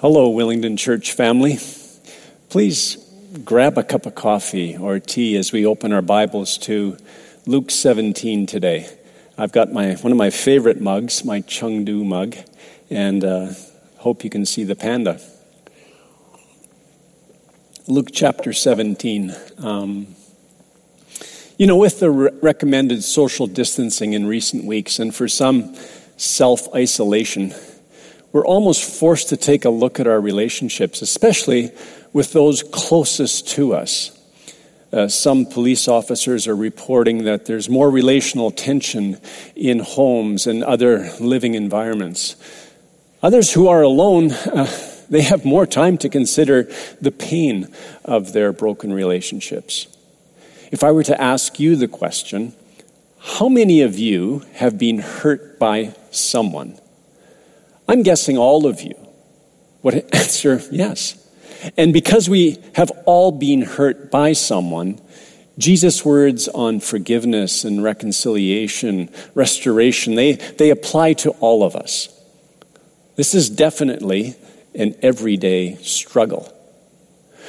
Hello, Willingdon Church family. Please grab a cup of coffee or tea as we open our Bibles to Luke 17 today. I've got my, one of my favorite mugs, my Chengdu mug, and uh, hope you can see the panda. Luke chapter 17. Um, you know, with the re- recommended social distancing in recent weeks, and for some self isolation, we're almost forced to take a look at our relationships, especially with those closest to us. Uh, some police officers are reporting that there's more relational tension in homes and other living environments. Others who are alone, uh, they have more time to consider the pain of their broken relationships. If I were to ask you the question, how many of you have been hurt by someone? I'm guessing all of you would answer yes. And because we have all been hurt by someone, Jesus' words on forgiveness and reconciliation, restoration, they, they apply to all of us. This is definitely an everyday struggle.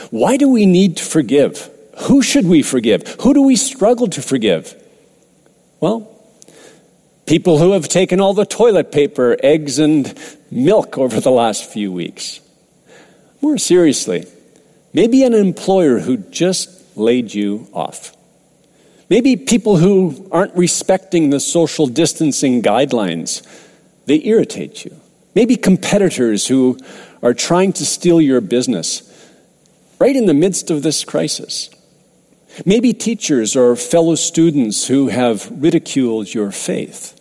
Why do we need to forgive? Who should we forgive? Who do we struggle to forgive? Well, People who have taken all the toilet paper, eggs, and milk over the last few weeks. More seriously, maybe an employer who just laid you off. Maybe people who aren't respecting the social distancing guidelines. They irritate you. Maybe competitors who are trying to steal your business right in the midst of this crisis. Maybe teachers or fellow students who have ridiculed your faith.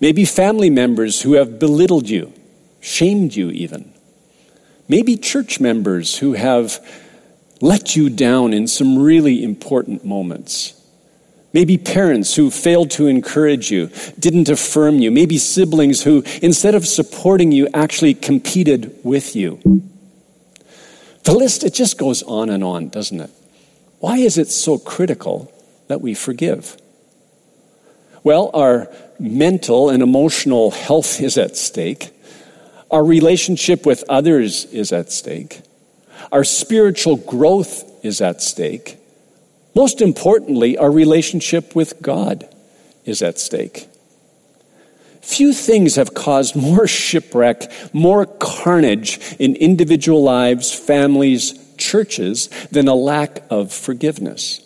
Maybe family members who have belittled you, shamed you even. Maybe church members who have let you down in some really important moments. Maybe parents who failed to encourage you, didn't affirm you. Maybe siblings who, instead of supporting you, actually competed with you. The list, it just goes on and on, doesn't it? Why is it so critical that we forgive? Well, our mental and emotional health is at stake. Our relationship with others is at stake. Our spiritual growth is at stake. Most importantly, our relationship with God is at stake. Few things have caused more shipwreck, more carnage in individual lives, families, churches than a lack of forgiveness.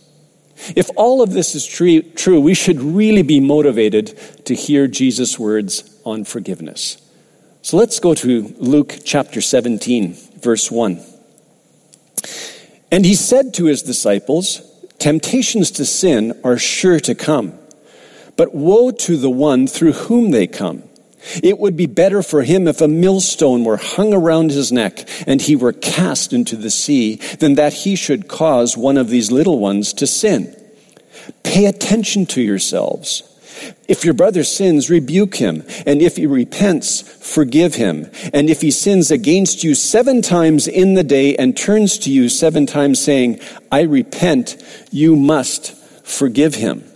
If all of this is true, we should really be motivated to hear Jesus' words on forgiveness. So let's go to Luke chapter 17, verse 1. And he said to his disciples, Temptations to sin are sure to come, but woe to the one through whom they come. It would be better for him if a millstone were hung around his neck and he were cast into the sea than that he should cause one of these little ones to sin. Pay attention to yourselves. If your brother sins, rebuke him. And if he repents, forgive him. And if he sins against you seven times in the day and turns to you seven times saying, I repent, you must forgive him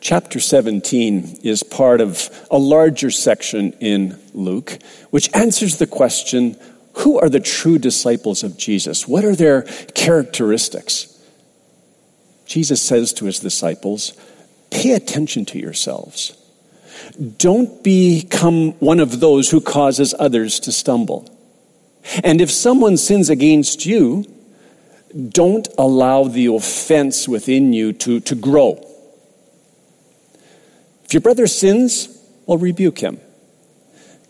chapter 17 is part of a larger section in Luke, which answers the question who are the true disciples of Jesus? What are their characteristics? Jesus says to his disciples, Pay attention to yourselves. Don't become one of those who causes others to stumble. And if someone sins against you, don't allow the offense within you to, to grow if your brother sins, well, rebuke him.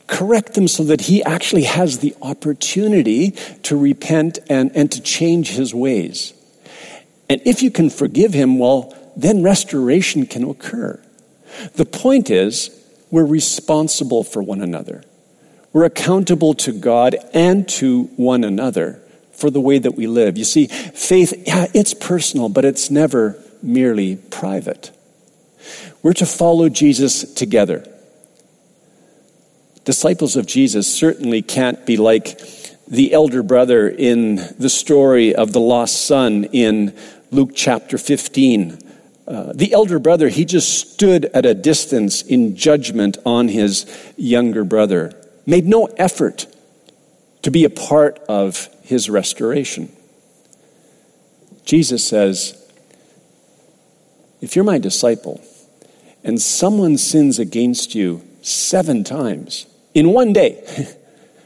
Correct him so that he actually has the opportunity to repent and, and to change his ways. And if you can forgive him, well, then restoration can occur. The point is, we're responsible for one another. We're accountable to God and to one another for the way that we live. You see, faith, yeah, it's personal, but it's never merely private. We're to follow Jesus together. Disciples of Jesus certainly can't be like the elder brother in the story of the lost son in Luke chapter 15. Uh, the elder brother, he just stood at a distance in judgment on his younger brother. made no effort to be a part of his restoration. Jesus says, If you're my disciple and someone sins against you seven times in one day,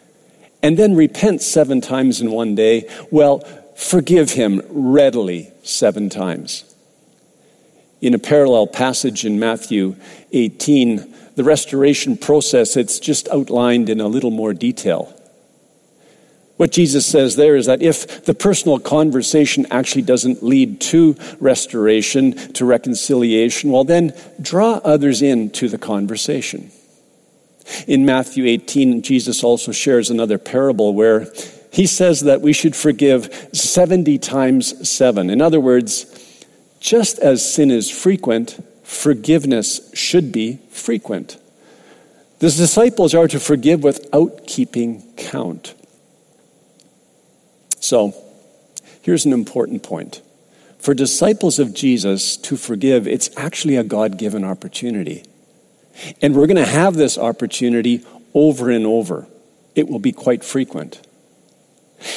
and then repents seven times in one day, well, forgive him readily seven times. In a parallel passage in Matthew 18, the restoration process, it's just outlined in a little more detail. What Jesus says there is that if the personal conversation actually doesn't lead to restoration, to reconciliation, well, then draw others into the conversation. In Matthew 18, Jesus also shares another parable where he says that we should forgive 70 times 7. In other words, just as sin is frequent, forgiveness should be frequent. The disciples are to forgive without keeping count. So, here's an important point. For disciples of Jesus to forgive, it's actually a God given opportunity. And we're going to have this opportunity over and over. It will be quite frequent.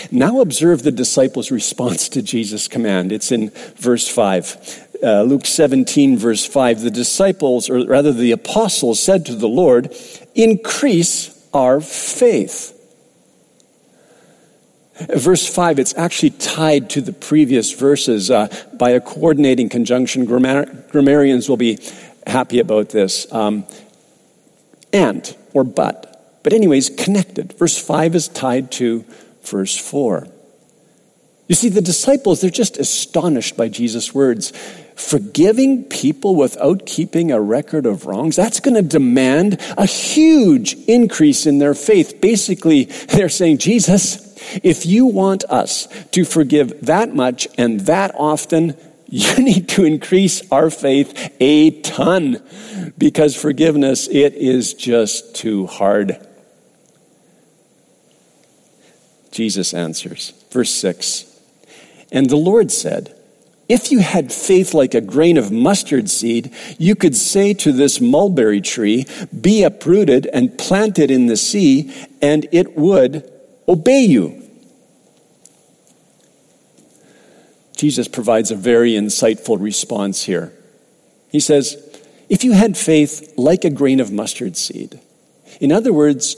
Now, observe the disciples' response to Jesus' command. It's in verse 5. Uh, Luke 17, verse 5. The disciples, or rather the apostles, said to the Lord, Increase our faith. Verse 5, it's actually tied to the previous verses uh, by a coordinating conjunction. Grammar- grammarians will be happy about this. Um, and, or but. But, anyways, connected. Verse 5 is tied to verse 4. You see, the disciples, they're just astonished by Jesus' words. Forgiving people without keeping a record of wrongs, that's going to demand a huge increase in their faith. Basically, they're saying, Jesus, if you want us to forgive that much and that often, you need to increase our faith a ton because forgiveness, it is just too hard. Jesus answers, verse 6 And the Lord said, if you had faith like a grain of mustard seed, you could say to this mulberry tree, Be uprooted and planted in the sea, and it would obey you. Jesus provides a very insightful response here. He says, If you had faith like a grain of mustard seed, in other words,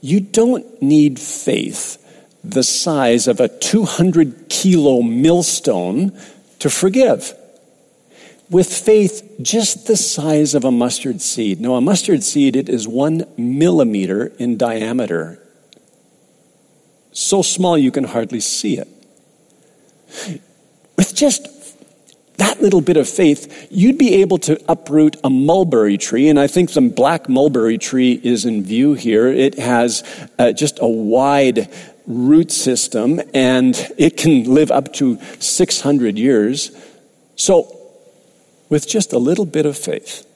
you don't need faith the size of a 200 kilo millstone to forgive. With faith just the size of a mustard seed. Now, a mustard seed, it is one millimeter in diameter. So small you can hardly see it. With just that little bit of faith, you'd be able to uproot a mulberry tree. And I think the black mulberry tree is in view here. It has uh, just a wide root system and it can live up to 600 years. So, with just a little bit of faith,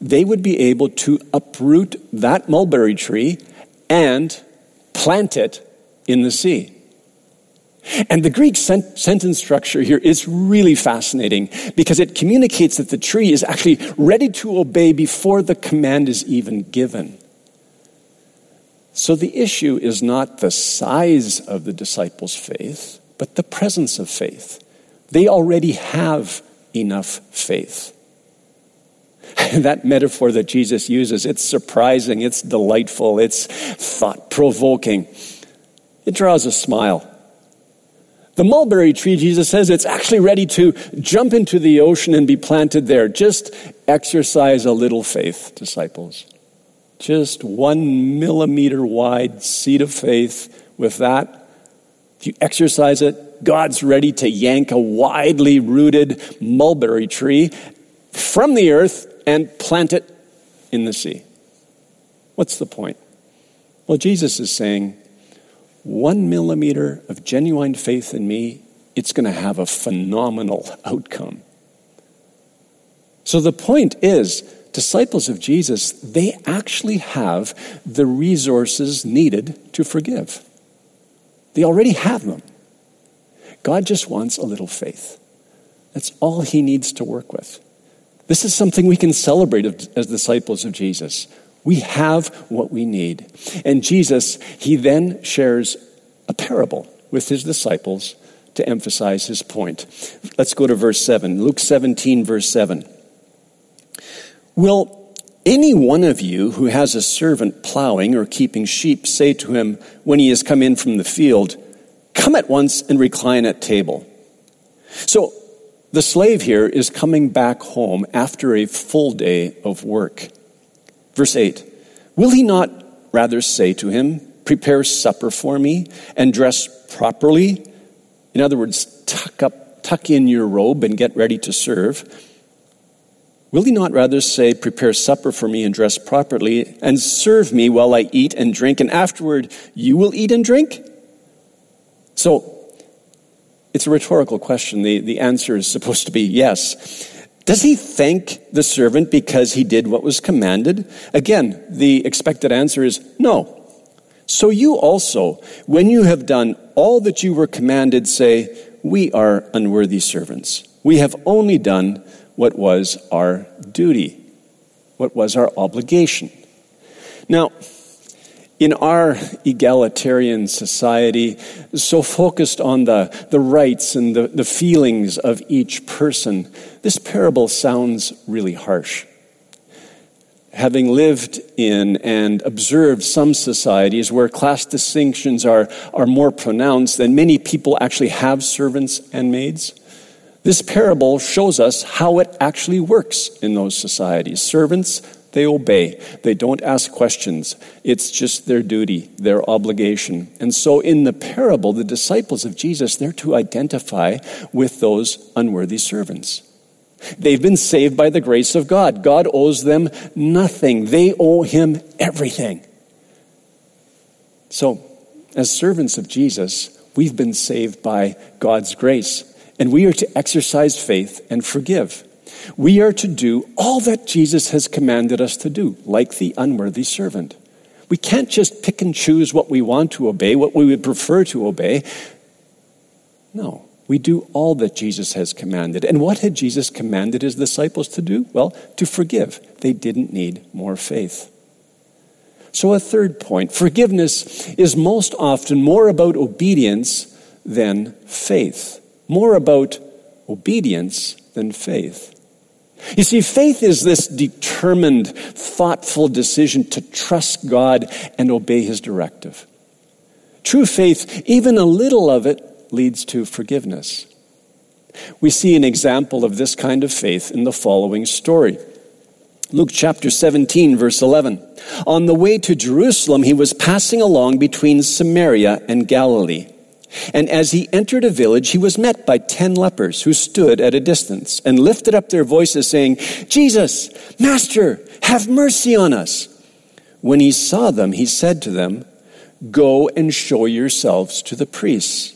they would be able to uproot that mulberry tree and plant it in the sea. And the Greek sent- sentence structure here is really fascinating because it communicates that the tree is actually ready to obey before the command is even given. So the issue is not the size of the disciples' faith, but the presence of faith. They already have enough faith. that metaphor that Jesus uses, it's surprising, it's delightful, it's thought provoking. It draws a smile. The mulberry tree, Jesus says, it's actually ready to jump into the ocean and be planted there. Just exercise a little faith, disciples. Just one millimeter wide seed of faith. With that, if you exercise it, God's ready to yank a widely rooted mulberry tree from the earth and plant it in the sea. What's the point? Well, Jesus is saying, one millimeter of genuine faith in me, it's going to have a phenomenal outcome. So the point is, disciples of Jesus, they actually have the resources needed to forgive. They already have them. God just wants a little faith. That's all he needs to work with. This is something we can celebrate as disciples of Jesus. We have what we need. And Jesus, he then shares a parable with his disciples to emphasize his point. Let's go to verse 7. Luke 17, verse 7. Will any one of you who has a servant plowing or keeping sheep say to him when he has come in from the field, Come at once and recline at table? So the slave here is coming back home after a full day of work. Verse 8 Will he not rather say to him, Prepare supper for me and dress properly? In other words, tuck up, tuck in your robe and get ready to serve. Will he not rather say, Prepare supper for me and dress properly, and serve me while I eat and drink, and afterward you will eat and drink? So, it's a rhetorical question. The, the answer is supposed to be yes. Does he thank the servant because he did what was commanded? Again, the expected answer is no. So you also, when you have done all that you were commanded, say, We are unworthy servants. We have only done what was our duty, what was our obligation. Now, in our egalitarian society, so focused on the, the rights and the, the feelings of each person, this parable sounds really harsh. Having lived in and observed some societies where class distinctions are, are more pronounced than many people actually have servants and maids, this parable shows us how it actually works in those societies. Servants, they obey. They don't ask questions. It's just their duty, their obligation. And so in the parable, the disciples of Jesus, they're to identify with those unworthy servants. They've been saved by the grace of God. God owes them nothing. They owe him everything. So, as servants of Jesus, we've been saved by God's grace and we are to exercise faith and forgive. We are to do all that Jesus has commanded us to do, like the unworthy servant. We can't just pick and choose what we want to obey, what we would prefer to obey. No, we do all that Jesus has commanded. And what had Jesus commanded his disciples to do? Well, to forgive. They didn't need more faith. So, a third point forgiveness is most often more about obedience than faith more about obedience than faith. You see, faith is this determined, thoughtful decision to trust God and obey His directive. True faith, even a little of it, leads to forgiveness. We see an example of this kind of faith in the following story. Luke chapter 17, verse 11. On the way to Jerusalem, he was passing along between Samaria and Galilee. And as he entered a village, he was met by ten lepers who stood at a distance and lifted up their voices, saying, Jesus, Master, have mercy on us. When he saw them, he said to them, Go and show yourselves to the priests.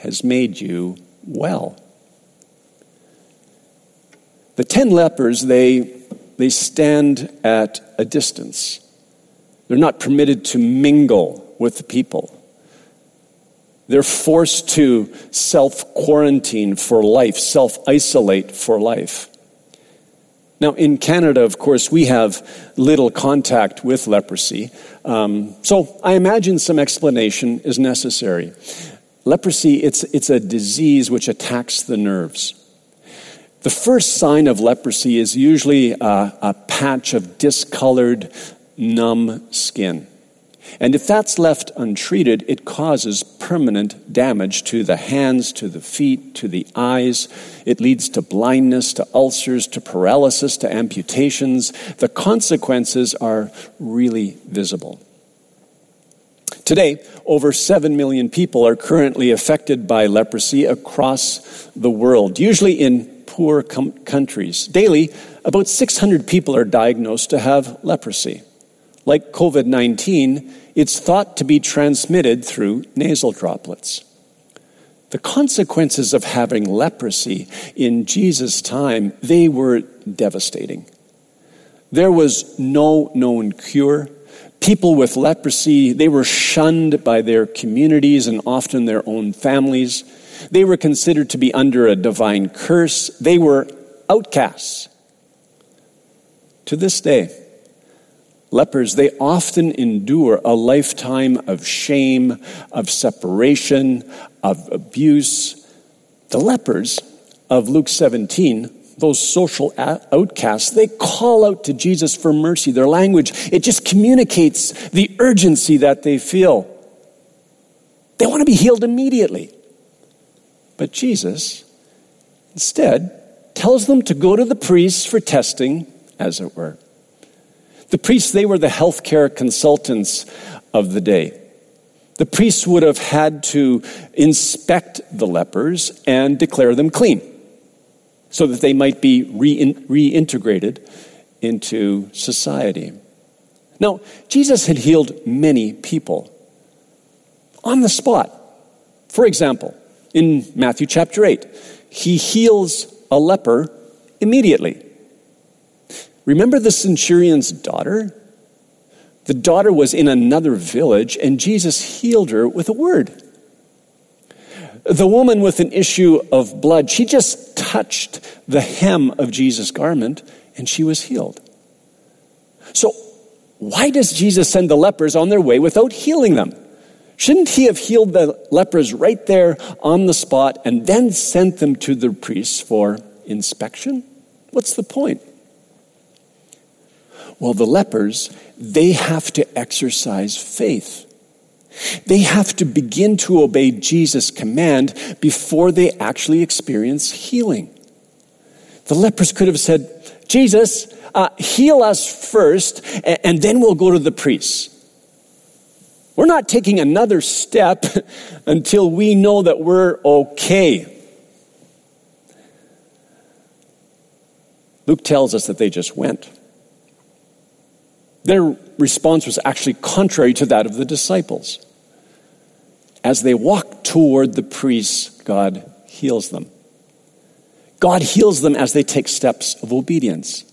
has made you well. The ten lepers, they, they stand at a distance. They're not permitted to mingle with the people. They're forced to self quarantine for life, self isolate for life. Now, in Canada, of course, we have little contact with leprosy. Um, so I imagine some explanation is necessary. Leprosy, it's, it's a disease which attacks the nerves. The first sign of leprosy is usually a, a patch of discolored, numb skin. And if that's left untreated, it causes permanent damage to the hands, to the feet, to the eyes. It leads to blindness, to ulcers, to paralysis, to amputations. The consequences are really visible. Today, over 7 million people are currently affected by leprosy across the world, usually in poor com- countries. Daily, about 600 people are diagnosed to have leprosy. like COVID 19, it's thought to be transmitted through nasal droplets. The consequences of having leprosy in Jesus' time, they were devastating. There was no known cure. People with leprosy, they were shunned by their communities and often their own families. They were considered to be under a divine curse. They were outcasts. To this day, lepers, they often endure a lifetime of shame, of separation, of abuse. The lepers of Luke 17, those social outcasts, they call out to Jesus for mercy. Their language, it just communicates the urgency that they feel. They want to be healed immediately. But Jesus, instead, tells them to go to the priests for testing, as it were. The priests, they were the healthcare consultants of the day. The priests would have had to inspect the lepers and declare them clean so that they might be reintegrated into society. Now, Jesus had healed many people on the spot. For example, in Matthew chapter 8, he heals a leper immediately. Remember the centurion's daughter? The daughter was in another village, and Jesus healed her with a word. The woman with an issue of blood, she just touched the hem of Jesus' garment, and she was healed. So, why does Jesus send the lepers on their way without healing them? Shouldn't he have healed the lepers right there on the spot and then sent them to the priests for inspection? What's the point? Well, the lepers, they have to exercise faith. They have to begin to obey Jesus' command before they actually experience healing. The lepers could have said, Jesus, uh, heal us first, and, and then we'll go to the priests. We're not taking another step until we know that we're okay. Luke tells us that they just went. Their response was actually contrary to that of the disciples. As they walk toward the priests, God heals them. God heals them as they take steps of obedience.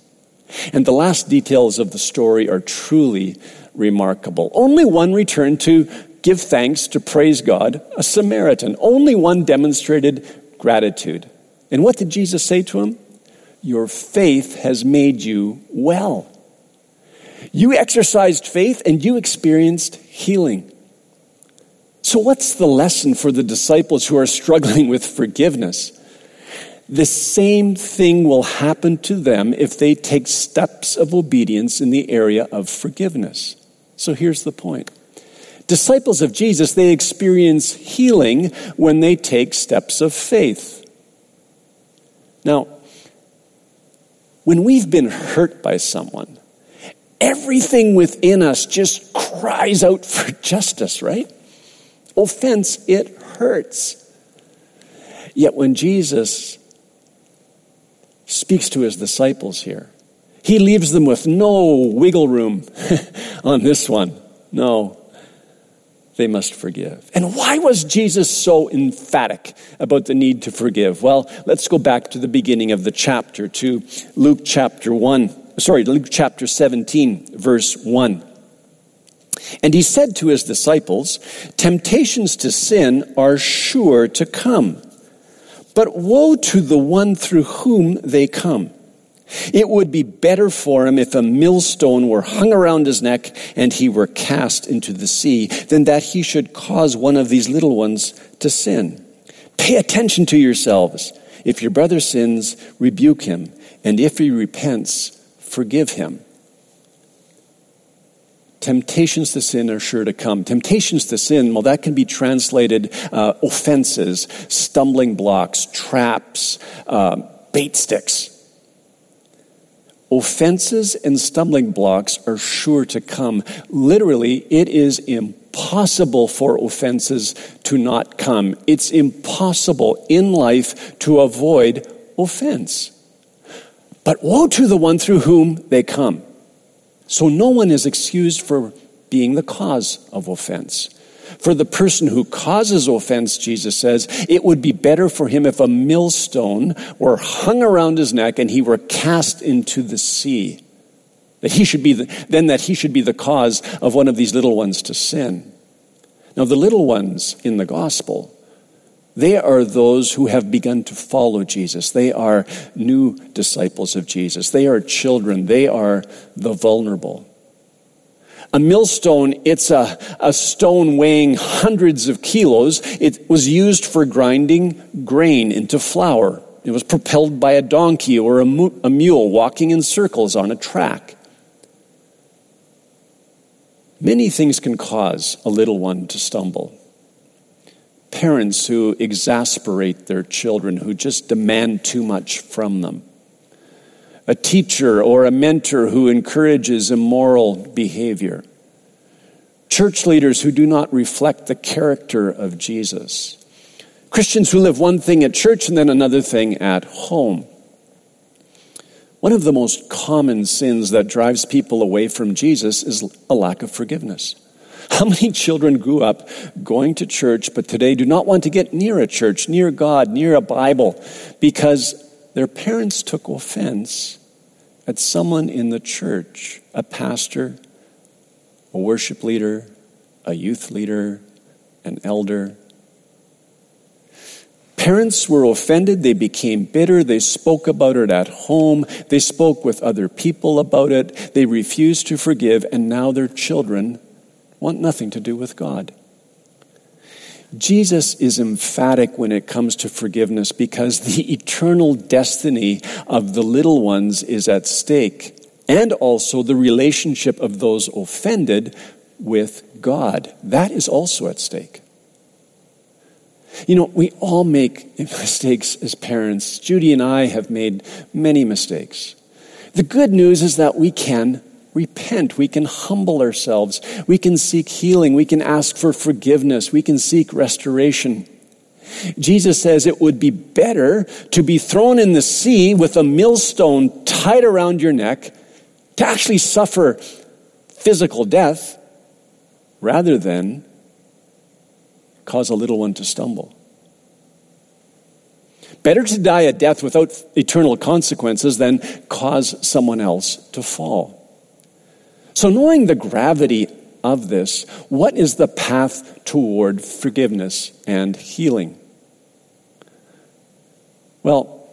And the last details of the story are truly remarkable. Only one returned to give thanks, to praise God, a Samaritan. Only one demonstrated gratitude. And what did Jesus say to him? Your faith has made you well. You exercised faith and you experienced healing. So, what's the lesson for the disciples who are struggling with forgiveness? The same thing will happen to them if they take steps of obedience in the area of forgiveness. So, here's the point disciples of Jesus, they experience healing when they take steps of faith. Now, when we've been hurt by someone, everything within us just cries out for justice, right? Offense, it hurts. Yet when Jesus speaks to his disciples here, he leaves them with no wiggle room on this one. No, they must forgive. And why was Jesus so emphatic about the need to forgive? Well, let's go back to the beginning of the chapter, to Luke chapter 1 sorry, Luke chapter 17, verse 1. And he said to his disciples, Temptations to sin are sure to come, but woe to the one through whom they come. It would be better for him if a millstone were hung around his neck and he were cast into the sea than that he should cause one of these little ones to sin. Pay attention to yourselves. If your brother sins, rebuke him, and if he repents, forgive him. Temptations to sin are sure to come. Temptations to sin, well, that can be translated uh, offenses, stumbling blocks, traps, uh, bait sticks. Offenses and stumbling blocks are sure to come. Literally, it is impossible for offenses to not come. It's impossible in life to avoid offense. But woe to the one through whom they come. So no one is excused for being the cause of offense. For the person who causes offense, Jesus says, it would be better for him if a millstone were hung around his neck and he were cast into the sea. That he should be the, then that he should be the cause of one of these little ones to sin. Now, the little ones in the gospel, they are those who have begun to follow Jesus. They are new disciples of Jesus. They are children. They are the vulnerable. A millstone, it's a, a stone weighing hundreds of kilos. It was used for grinding grain into flour. It was propelled by a donkey or a, mu- a mule walking in circles on a track. Many things can cause a little one to stumble. Parents who exasperate their children, who just demand too much from them a teacher or a mentor who encourages immoral behavior, church leaders who do not reflect the character of Jesus, Christians who live one thing at church and then another thing at home. One of the most common sins that drives people away from Jesus is a lack of forgiveness. How many children grew up going to church but today do not want to get near a church, near God, near a Bible because their parents took offense at someone in the church, a pastor, a worship leader, a youth leader, an elder. Parents were offended, they became bitter, they spoke about it at home, they spoke with other people about it, they refused to forgive, and now their children want nothing to do with God. Jesus is emphatic when it comes to forgiveness because the eternal destiny of the little ones is at stake, and also the relationship of those offended with God. That is also at stake. You know, we all make mistakes as parents. Judy and I have made many mistakes. The good news is that we can repent. We can humble ourselves. We can seek healing. We can ask for forgiveness. We can seek restoration. Jesus says it would be better to be thrown in the sea with a millstone tied around your neck to actually suffer physical death rather than cause a little one to stumble. Better to die a death without eternal consequences than cause someone else to fall. So, knowing the gravity of this, what is the path toward forgiveness and healing? Well,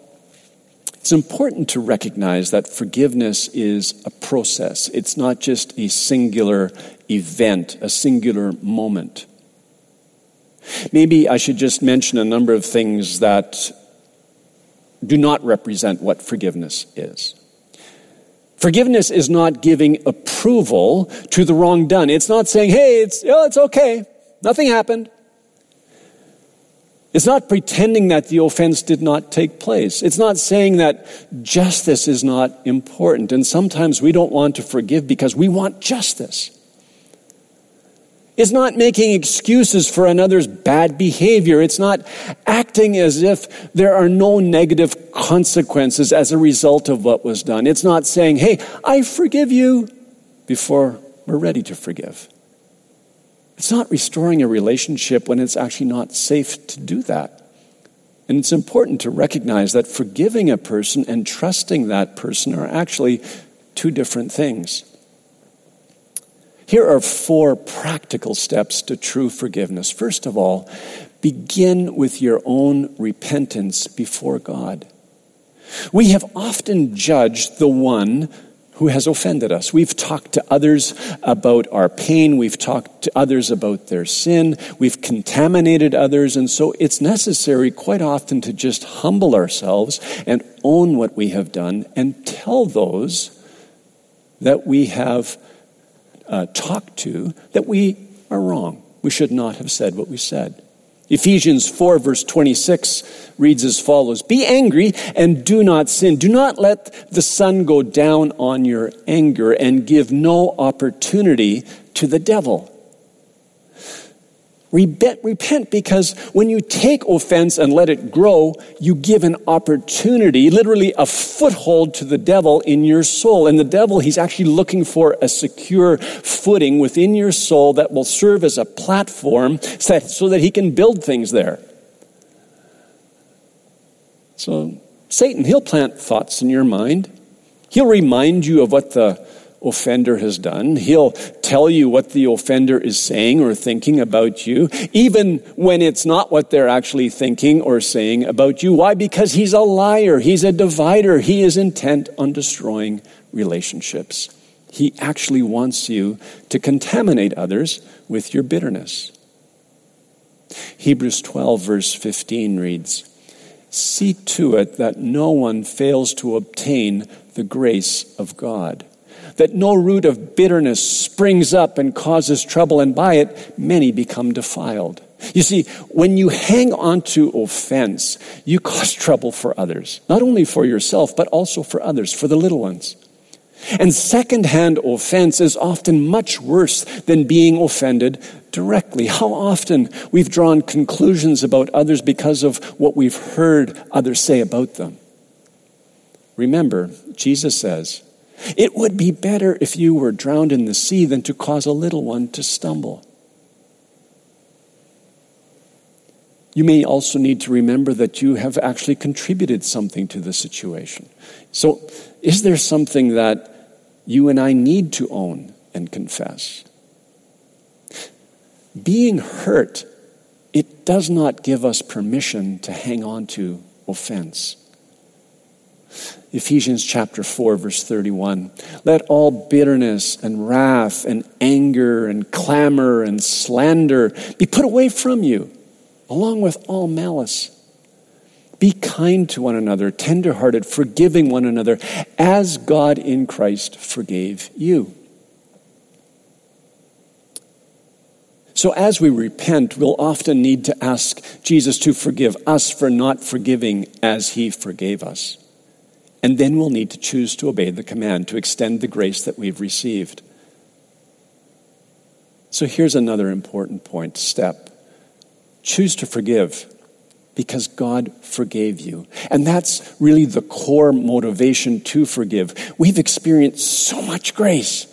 it's important to recognize that forgiveness is a process. It's not just a singular event, a singular moment. Maybe I should just mention a number of things that do not represent what forgiveness is. Forgiveness is not giving approval to the wrong done. It's not saying, hey, it's, oh, it's okay. Nothing happened. It's not pretending that the offense did not take place. It's not saying that justice is not important. And sometimes we don't want to forgive because we want justice. It's not making excuses for another's bad behavior. It's not acting as if there are no negative consequences as a result of what was done. It's not saying, hey, I forgive you before we're ready to forgive. It's not restoring a relationship when it's actually not safe to do that. And it's important to recognize that forgiving a person and trusting that person are actually two different things. Here are four practical steps to true forgiveness. First of all, begin with your own repentance before God. We have often judged the one who has offended us. We've talked to others about our pain. We've talked to others about their sin. We've contaminated others. And so it's necessary quite often to just humble ourselves and own what we have done and tell those that we have uh, talked to that we are wrong. We should not have said what we said. Ephesians 4, verse 26 reads as follows Be angry and do not sin. Do not let the sun go down on your anger and give no opportunity to the devil. Repent because when you take offense and let it grow, you give an opportunity, literally a foothold to the devil in your soul. And the devil, he's actually looking for a secure footing within your soul that will serve as a platform so that he can build things there. So, Satan, he'll plant thoughts in your mind. He'll remind you of what the offender has done. He'll tell you what the offender is saying or thinking about you, even when it's not what they're actually thinking or saying about you. Why? Because he's a liar. He's a divider. He is intent on destroying relationships. He actually wants you to contaminate others with your bitterness. Hebrews 12, verse 15 reads, See to it that no one fails to obtain the grace of God that no root of bitterness springs up and causes trouble, and by it many become defiled. You see, when you hang on to offense, you cause trouble for others, not only for yourself, but also for others, for the little ones. And secondhand offense is often much worse than being offended directly. How often we've drawn conclusions about others because of what we've heard others say about them. Remember, Jesus says, it would be better if you were drowned in the sea than to cause a little one to stumble. You may also need to remember that you have actually contributed something to the situation. So, is there something that you and I need to own and confess? Being hurt, it does not give us permission to hang on to offense. Ephesians chapter 4, verse 31. Let all bitterness and wrath and anger and clamor and slander be put away from you, along with all malice. Be kind to one another, tenderhearted, forgiving one another, as God in Christ forgave you. So, as we repent, we'll often need to ask Jesus to forgive us for not forgiving as he forgave us. And then we'll need to choose to obey the command, to extend the grace that we've received. So here's another important point step choose to forgive because God forgave you. And that's really the core motivation to forgive. We've experienced so much grace.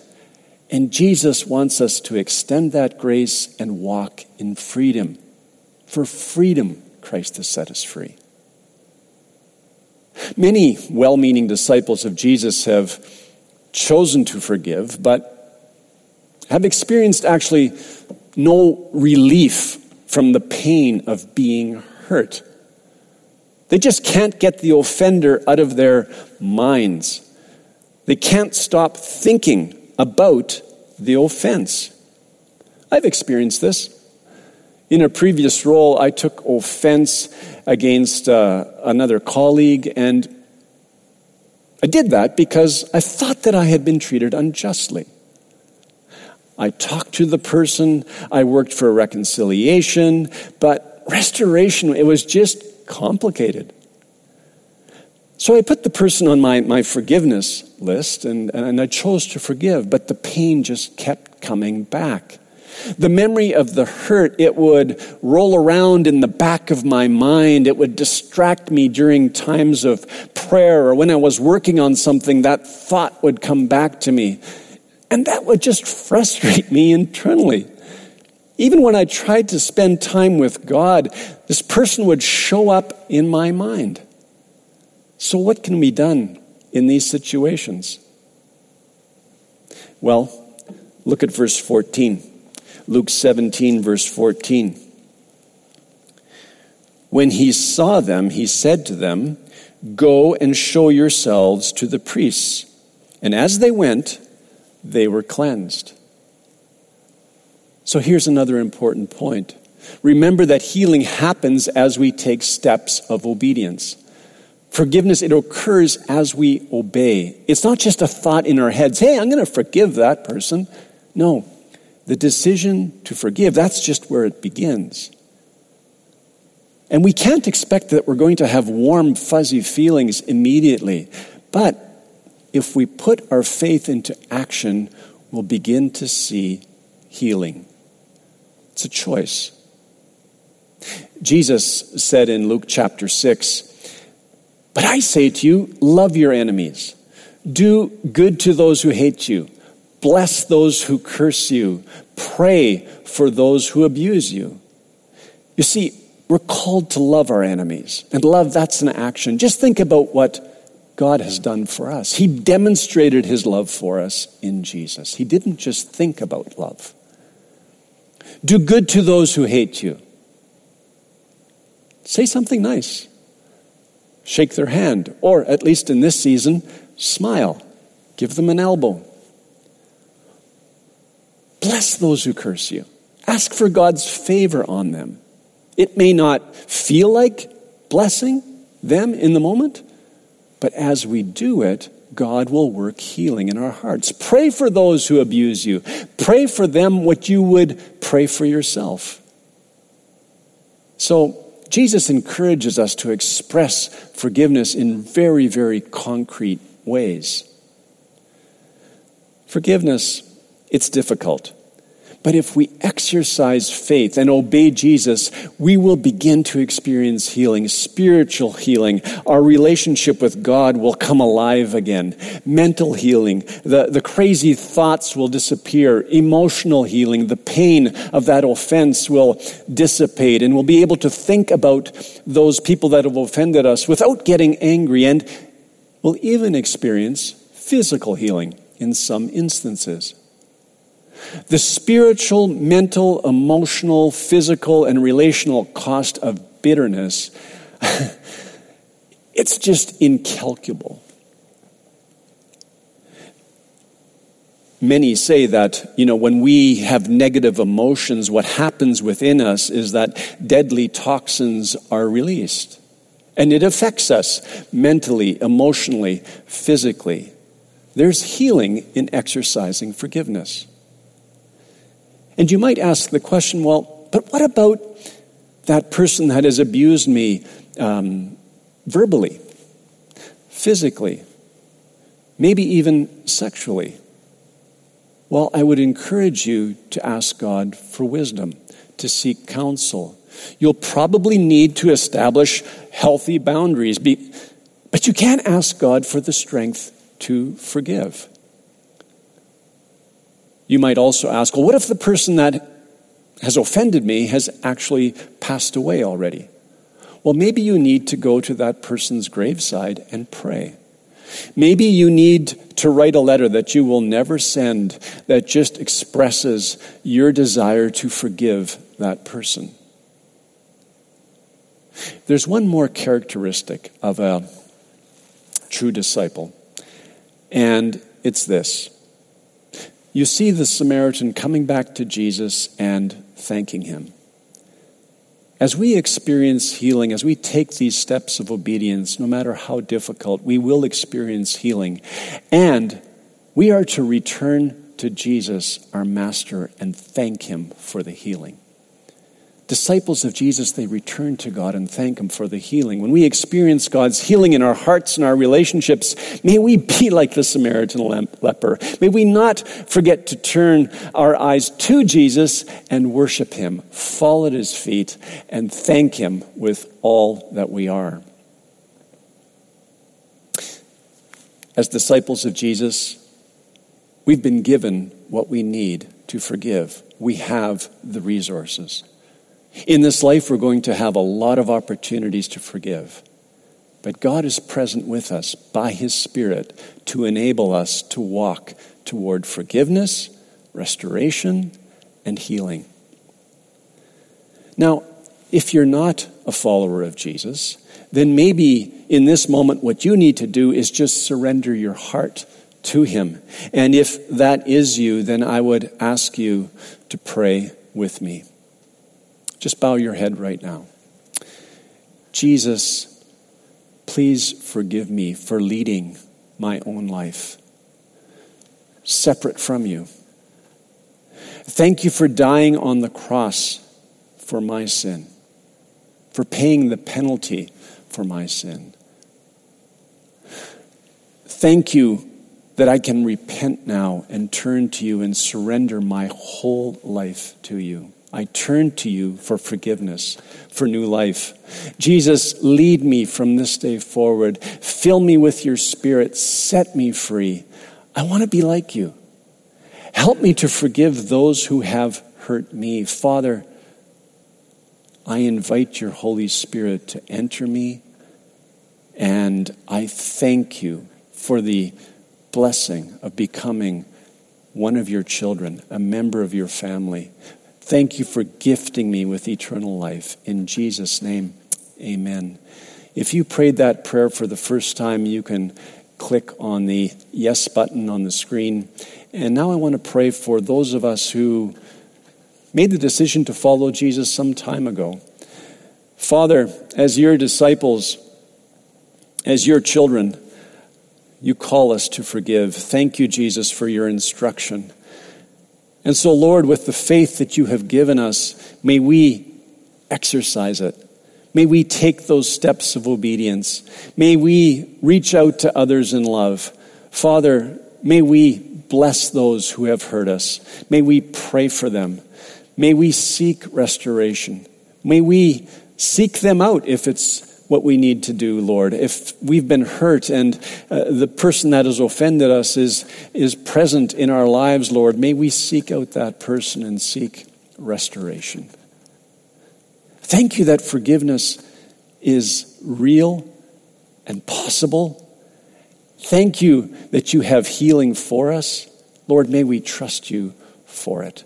And Jesus wants us to extend that grace and walk in freedom. For freedom, Christ has set us free. Many well meaning disciples of Jesus have chosen to forgive, but have experienced actually no relief from the pain of being hurt. They just can't get the offender out of their minds. They can't stop thinking about the offense. I've experienced this. In a previous role, I took offense against uh, another colleague, and I did that because I thought that I had been treated unjustly. I talked to the person, I worked for reconciliation, but restoration, it was just complicated. So I put the person on my, my forgiveness list and, and I chose to forgive, but the pain just kept coming back. The memory of the hurt, it would roll around in the back of my mind. It would distract me during times of prayer or when I was working on something, that thought would come back to me. And that would just frustrate me internally. Even when I tried to spend time with God, this person would show up in my mind. So, what can be done in these situations? Well, look at verse 14. Luke 17, verse 14. When he saw them, he said to them, Go and show yourselves to the priests. And as they went, they were cleansed. So here's another important point. Remember that healing happens as we take steps of obedience. Forgiveness, it occurs as we obey. It's not just a thought in our heads, hey, I'm going to forgive that person. No, the decision to forgive, that's just where it begins. And we can't expect that we're going to have warm, fuzzy feelings immediately. But if we put our faith into action, we'll begin to see healing. It's a choice. Jesus said in Luke chapter 6, But I say to you, love your enemies, do good to those who hate you, bless those who curse you, pray for those who abuse you. You see, we're called to love our enemies. And love, that's an action. Just think about what God has done for us. He demonstrated his love for us in Jesus. He didn't just think about love. Do good to those who hate you. Say something nice. Shake their hand, or at least in this season, smile. Give them an elbow. Bless those who curse you. Ask for God's favor on them. It may not feel like blessing them in the moment, but as we do it, God will work healing in our hearts. Pray for those who abuse you. Pray for them what you would pray for yourself. So, Jesus encourages us to express forgiveness in very, very concrete ways. Forgiveness, it's difficult. But if we exercise faith and obey Jesus, we will begin to experience healing, spiritual healing. Our relationship with God will come alive again. Mental healing. The, the crazy thoughts will disappear. Emotional healing. The pain of that offense will dissipate and we'll be able to think about those people that have offended us without getting angry and we'll even experience physical healing in some instances. The spiritual, mental, emotional, physical, and relational cost of bitterness, it's just incalculable. Many say that, you know, when we have negative emotions, what happens within us is that deadly toxins are released. And it affects us mentally, emotionally, physically. There's healing in exercising forgiveness. And you might ask the question well, but what about that person that has abused me um, verbally, physically, maybe even sexually? Well, I would encourage you to ask God for wisdom, to seek counsel. You'll probably need to establish healthy boundaries, but you can't ask God for the strength to forgive. You might also ask, well, what if the person that has offended me has actually passed away already? Well, maybe you need to go to that person's graveside and pray. Maybe you need to write a letter that you will never send that just expresses your desire to forgive that person. There's one more characteristic of a true disciple, and it's this you see the Samaritan coming back to Jesus and thanking him. As we experience healing, as we take these steps of obedience, no matter how difficult, we will experience healing. And we are to return to Jesus, our Master, and thank him for the healing disciples of Jesus, they return to God and thank Him for the healing. When we experience God's healing in our hearts and our relationships, may we be like the Samaritan leper. May we not forget to turn our eyes to Jesus and worship Him, fall at His feet, and thank Him with all that we are. As disciples of Jesus, we've been given what we need to forgive. We have the resources. In this life, we're going to have a lot of opportunities to forgive. But God is present with us by His Spirit to enable us to walk toward forgiveness, restoration, and healing. Now, if you're not a follower of Jesus, then maybe in this moment what you need to do is just surrender your heart to Him. And if that is you, then I would ask you to pray with me. Just bow your head right now. Jesus, please forgive me for leading my own life separate from you. Thank you for dying on the cross for my sin, for paying the penalty for my sin. Thank you that I can repent now and turn to you and surrender my whole life to you. I turn to you for forgiveness, for new life. Jesus, lead me from this day forward. Fill me with your spirit. Set me free. I want to be like you. Help me to forgive those who have hurt me. Father, I invite your Holy Spirit to enter me, and I thank you for the blessing of becoming one of your children, a member of your family. Thank you for gifting me with eternal life. In Jesus' name, amen. If you prayed that prayer for the first time, you can click on the yes button on the screen. And now I want to pray for those of us who made the decision to follow Jesus some time ago. Father, as your disciples, as your children, you call us to forgive. Thank you, Jesus, for your instruction. And so, Lord, with the faith that you have given us, may we exercise it. May we take those steps of obedience. May we reach out to others in love. Father, may we bless those who have hurt us. May we pray for them. May we seek restoration. May we seek them out if it's what we need to do, Lord. If we've been hurt and uh, the person that has offended us is, is present in our lives, Lord, may we seek out that person and seek restoration. Thank you that forgiveness is real and possible. Thank you that you have healing for us. Lord, may we trust you for it.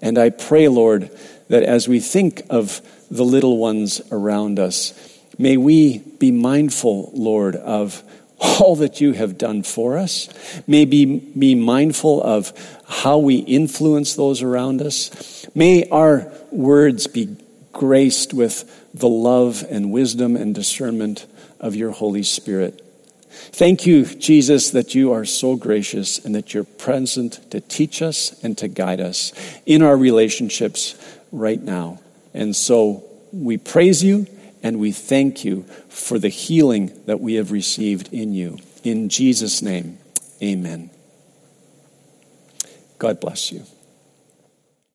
And I pray, Lord, that as we think of the little ones around us, May we be mindful, Lord, of all that you have done for us. May be, be mindful of how we influence those around us. May our words be graced with the love and wisdom and discernment of your Holy Spirit. Thank you, Jesus, that you are so gracious and that you're present to teach us and to guide us in our relationships right now. And so we praise you and we thank you for the healing that we have received in you. In Jesus' name, amen. God bless you.